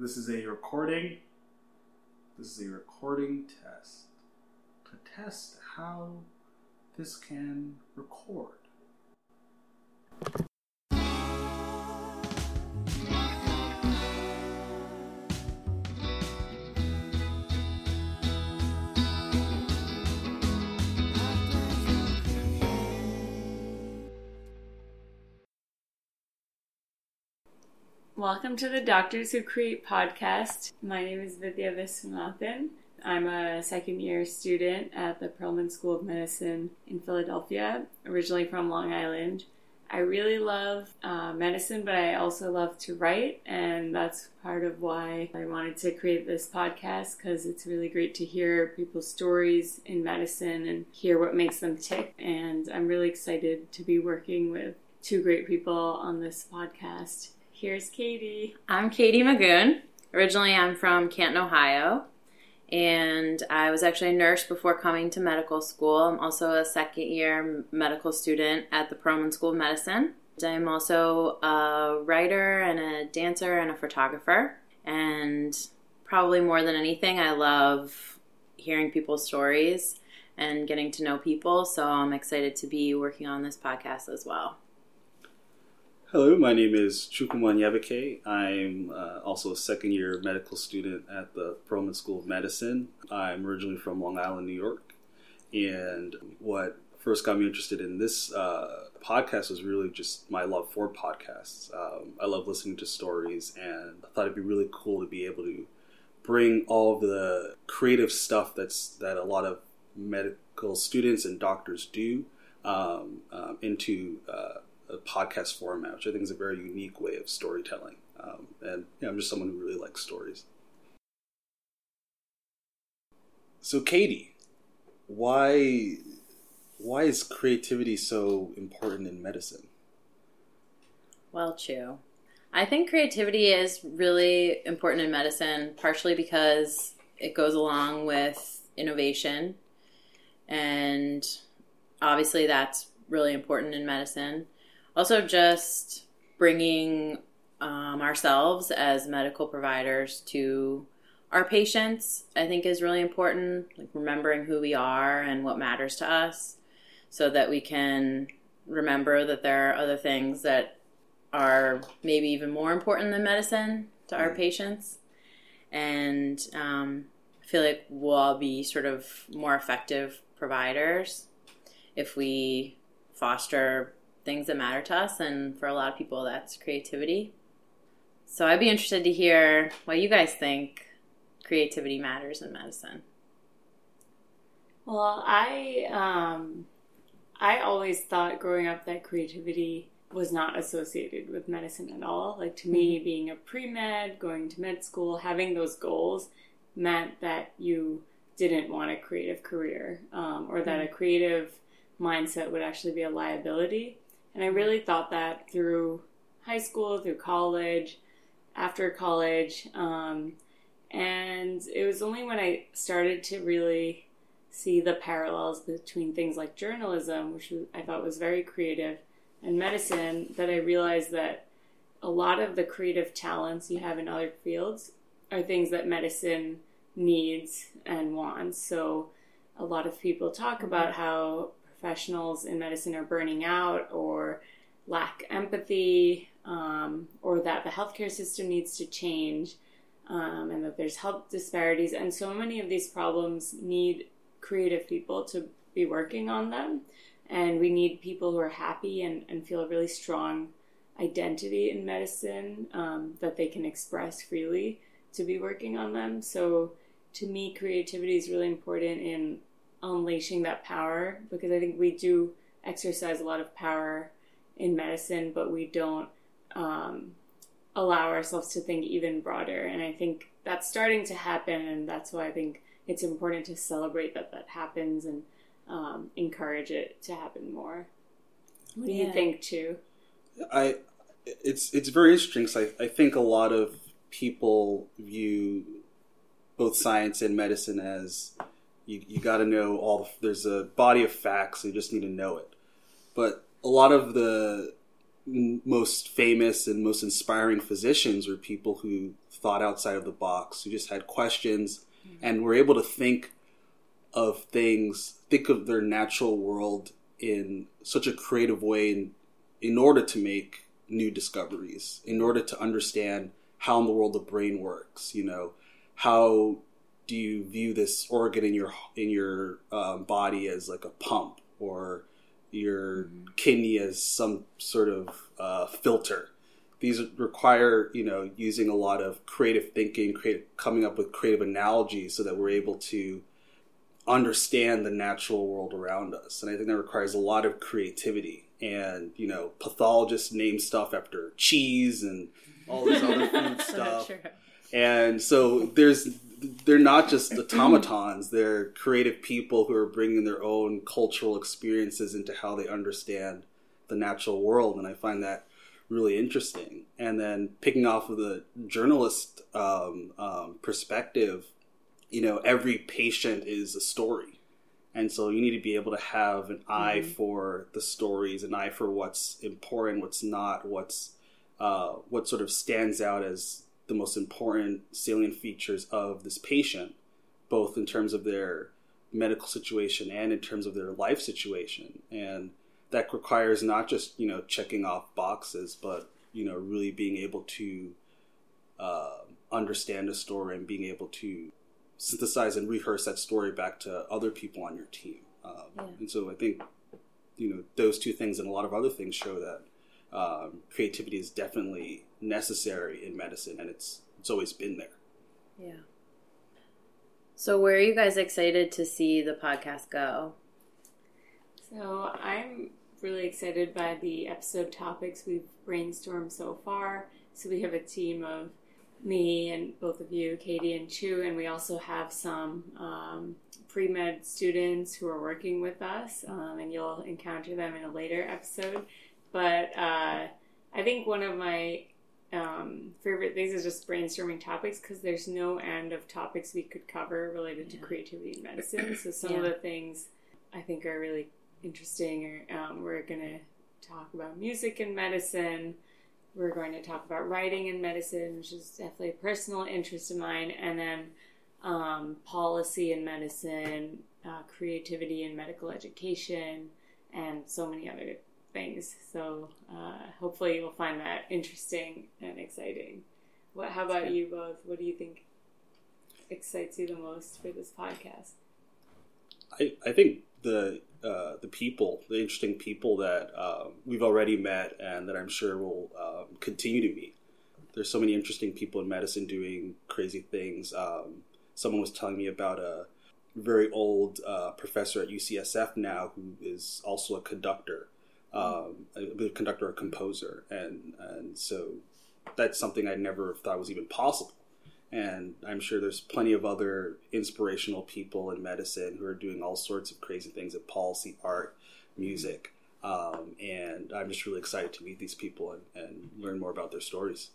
This is a recording. This is a recording test to test how this can record. Welcome to the Doctors Who Create podcast. My name is Vidya Viswanathan. I'm a second year student at the Perelman School of Medicine in Philadelphia, originally from Long Island. I really love uh, medicine, but I also love to write, and that's part of why I wanted to create this podcast because it's really great to hear people's stories in medicine and hear what makes them tick. And I'm really excited to be working with two great people on this podcast. Here's Katie. I'm Katie Magoon. Originally, I'm from Canton, Ohio, and I was actually a nurse before coming to medical school. I'm also a second year medical student at the Perelman School of Medicine. I'm also a writer and a dancer and a photographer. And probably more than anything, I love hearing people's stories and getting to know people. So I'm excited to be working on this podcast as well. Hello, my name is Chukwuma Onyebeke. I'm uh, also a second year medical student at the Perelman School of Medicine. I'm originally from Long Island, New York. And what first got me interested in this uh, podcast was really just my love for podcasts. Um, I love listening to stories, and I thought it'd be really cool to be able to bring all the creative stuff that's that a lot of medical students and doctors do um, um, into uh, a podcast format, which I think is a very unique way of storytelling. Um, and you know, I'm just someone who really likes stories. So, Katie, why why is creativity so important in medicine? Well, Chu, I think creativity is really important in medicine, partially because it goes along with innovation, and obviously that's really important in medicine also just bringing um, ourselves as medical providers to our patients i think is really important like remembering who we are and what matters to us so that we can remember that there are other things that are maybe even more important than medicine to our patients. And um, i feel like we'll all be sort of more effective providers if we foster things that matter to us, and for a lot of people, that's creativity. So I'd be interested to hear what you guys think creativity matters in medicine. Well, I um, I always thought growing up that creativity was not associated with medicine at all. Like to me, mm-hmm. being a pre med, going to med school, having those goals meant that you didn't want a creative career um, or that mm-hmm. a creative mindset would actually be a liability. And I really thought that through high school, through college, after college. Um, and it was only when I started to really see the parallels between things like journalism, which I thought was very creative, and medicine that I realized that a lot of the creative talents you have in other fields are things that medicine needs and wants. So a lot of people talk about how professionals in medicine are burning out or lack empathy um, or that the healthcare system needs to change um, and that there's health disparities. And so many of these problems need creative people to be working on them. And we need people who are happy and, and feel a really strong identity in medicine um, that they can express freely to be working on them. So to me, creativity is really important in unleashing that power because I think we do exercise a lot of power in medicine, but we don't um, allow ourselves to think even broader. And I think that's starting to happen, and that's why I think it's important to celebrate that that happens and um, encourage it to happen more. What do yeah. you think, too? I it's it's very interesting because I, I think a lot of people view both science and medicine as you, you got to know all the, there's a body of facts you just need to know it. But a lot of the most famous and most inspiring physicians were people who thought outside of the box, who just had questions mm-hmm. and were able to think of things, think of their natural world in such a creative way in, in order to make new discoveries, in order to understand how in the world the brain works, you know, how do you view this organ in your in your um, body as like a pump or your kidney as some sort of uh, filter? These require you know using a lot of creative thinking creative, coming up with creative analogies so that we're able to understand the natural world around us. And i think that requires a lot of creativity and you know pathologists name stuff after cheese and all this other food stuff. Sure. and so there's they're not just automatons. They're creative people who are bringing their own cultural experiences into how they understand the natural world and i find that really interesting. And then picking off of the journalist um, um, perspective you know every patient is a story. And so you need to be able to have an eye for the stories an eye for what's important what's not what's uh, what sort of stands out as the most important salient features of this patient, both in terms of their medical situation and in terms of their life situation. And that requires not just, you know, checking off boxes, but, you know, really being able to uh, understand a story and being able to synthesize and rehearse that story back to other people on your team. Um, Yeah. And so I think, you know, those two things and a lot of other things show that um, creativity is definitely necessary in medicine, and it's it's always been there. Yeah. So, where are you guys excited to see the podcast go? So I'm really excited by the episode topics we've brainstormed so far. So we have a team of me and both of you, Katie and Chu, and we also have some um, pre med students who are working with us, um, and you'll encounter them in a later episode. But uh, I think one of my um, favorite things is just brainstorming topics because there's no end of topics we could cover related to creativity in medicine. So some of the things I think are really interesting. are um, we're going to talk about music in medicine. We're going to talk about writing in medicine, which is definitely a personal interest of mine, and then um, policy in medicine, uh, creativity in medical education, and so many other things. So uh, hopefully you'll find that interesting and exciting. What? How about you both? What do you think excites you the most for this podcast? I, I think the uh, the people, the interesting people that um, we've already met and that I'm sure will um, continue to meet. There's so many interesting people in medicine doing crazy things. Um, someone was telling me about a very old uh, professor at UCSF now who is also a conductor, um, a, a conductor or composer, and and so that's something I never thought was even possible. And I'm sure there's plenty of other inspirational people in medicine who are doing all sorts of crazy things in policy, art, music. Um, and I'm just really excited to meet these people and, and learn more about their stories.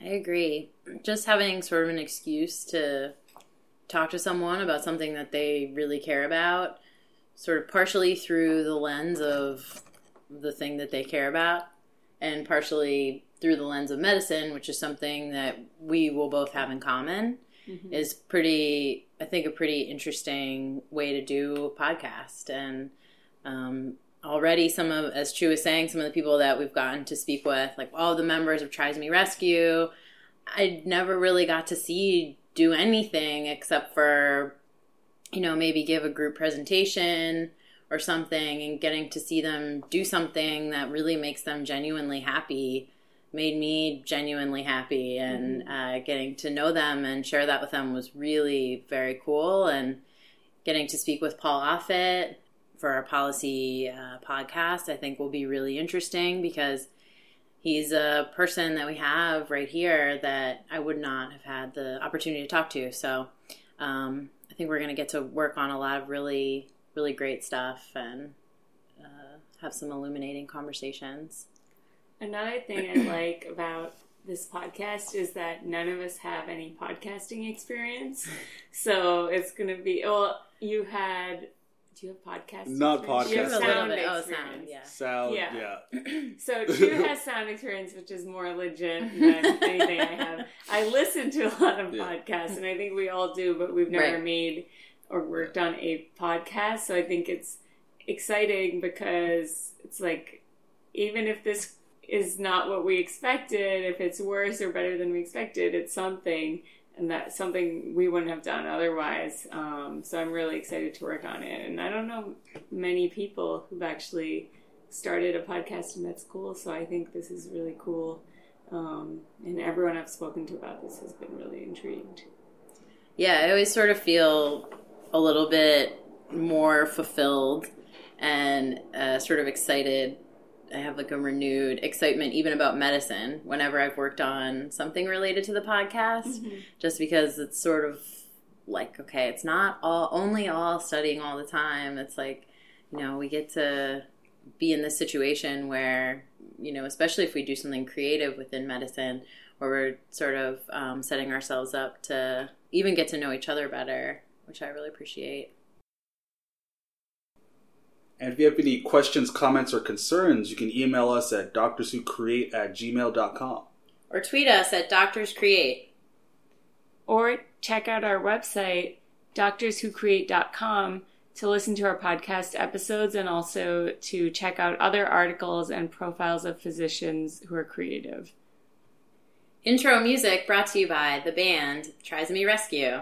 I agree. Just having sort of an excuse to talk to someone about something that they really care about, sort of partially through the lens of the thing that they care about, and partially through the lens of medicine, which is something that we will both have in common, Mhm. is pretty, I think, a pretty interesting way to do a podcast. And um, already, some of, as Chu was saying, some of the people that we've gotten to speak with, like all the members of Trisomy Rescue, I never really got to see do anything except for, you know, maybe give a group presentation or something and getting to see them do something that really makes them genuinely happy made me genuinely happy. And uh, getting to know them and share that with them was really very cool. And getting to speak with paul offit for our policy uh, podcast i think will be really interesting because he's a person that we have right here that i would not have had the opportunity to talk to. So um, i think we're going to get to work on a lot of really really great stuff and uh, have some illuminating conversations Another thing I like about this podcast is that none of us have any podcasting experience. So it's going to be, well, you had Do you have podcast? Not experience? You have podcast. a little sound bit. Oh, experience. sound. Yeah. Sound, Yeah. yeah. So Chu has sound experience, which is more legit than anything I have. I listen to a lot of Yeah. podcasts, and I think we all do, but we've never Right. made or worked on a podcast. So I think it's exciting because it's like, even if this is not what we expected, if it's worse or better than we expected, it's something. And that's something we wouldn't have done otherwise. Um, so I'm really excited to work on it. And I don't know many people who've actually started a podcast in med school, so I think this is really cool. Um, and everyone I've spoken to about this has been really intrigued. Yeah, I always sort of feel a little bit more fulfilled and uh, sort of excited. I have like a renewed excitement even about medicine whenever I've worked on something related to the podcast, just because it's sort of like, okay, it's not all only all studying all the time. It's like, you know, we get to be in this situation where, you know, especially if we do something creative within medicine, where we're sort of um, setting ourselves up to even get to know each other better, which I really appreciate. And if you have any questions, comments, or concerns, you can email us at doctorswhocreate at gmail.com. Or tweet us at Doctors Create. Or check out our website, doctorswhocreate.com, to listen to our podcast episodes and also to check out other articles and profiles of physicians who are creative. Intro music brought to you by the band Trisomy Rescue.